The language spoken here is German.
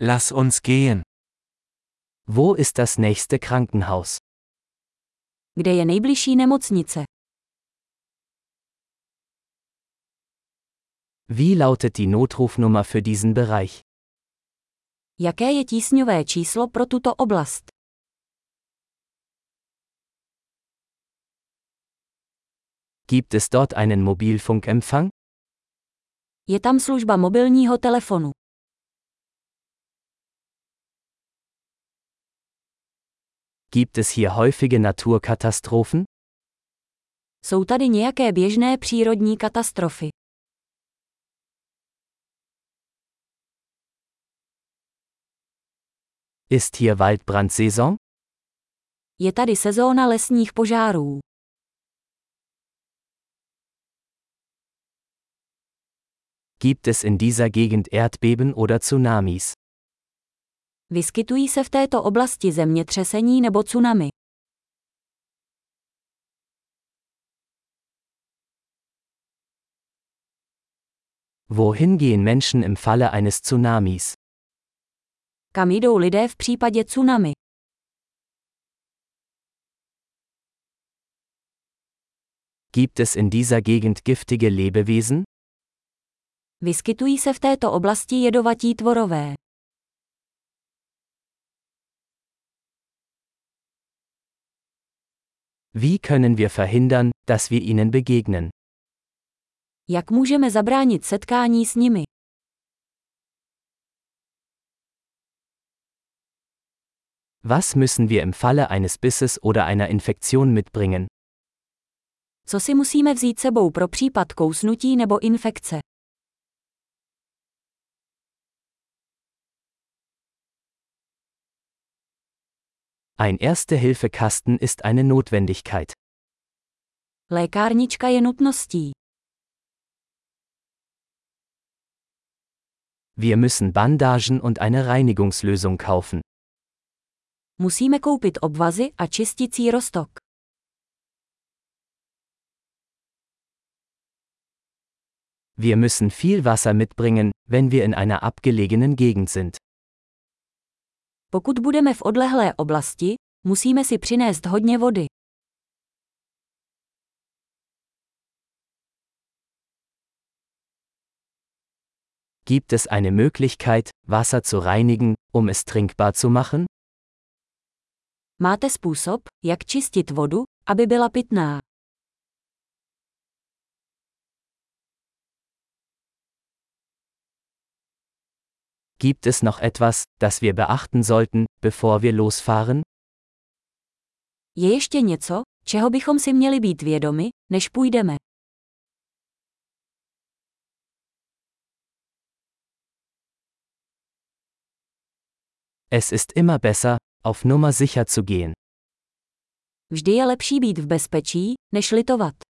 Lass uns gehen. Wo ist das nächste Krankenhaus? Kde je nejbližší nemocnice? Wie lautet die Notrufnummer für diesen Bereich? Jaké je tísňové číslo pro tuto oblast? Gibt es dort einen Mobilfunkempfang? Je tam služba mobilního telefonu. Gibt es hier häufige Naturkatastrophen? Jsou tady nějaké běžné přírodní katastrofy? Ist hier Waldbrandsaison? Je tady sezóna lesních požárů. Gibt es in dieser Gegend Erdbeben oder Tsunamis? Vyskytují se v této oblasti zemětřesení nebo tsunami. Wohin gehen Menschen im Falle eines Tsunamis? Kam jdou lidé v případě tsunami? Gibt es in dieser Gegend giftige Lebewesen? Vyskytují se v této oblasti jedovatí tvorové. Wie können wir verhindern, dass wir ihnen begegnen? Jak můžeme zabránit setkání s nimi? Was müssen wir im Falle eines Bisses oder einer Infektion mitbringen? Co si musíme vzít sebou pro případ kousnutí nebo infekce? Ein Erste-Hilfe-Kasten ist eine Notwendigkeit. Lékárnička je nutností. Wir müssen Bandagen und eine Reinigungslösung kaufen. Musíme koupit obvazy a čistící roztok. Wir müssen viel Wasser mitbringen, wenn wir in einer abgelegenen Gegend sind. Pokud budeme v odlehlé oblasti, musíme si přinést hodně vody. Gibt es eine Möglichkeit, Wasser zu reinigen, um es trinkbar zu machen? Máte způsob, jak čistit vodu, aby byla pitná. Gibt es noch etwas, das wir beachten sollten, bevor wir losfahren? Je ještě něco, čeho bychom si měli být vědomi, než půjdeme. Es ist immer besser, auf Nummer sicher zu gehen. Vždy je lepší být v bezpečí, než litovat.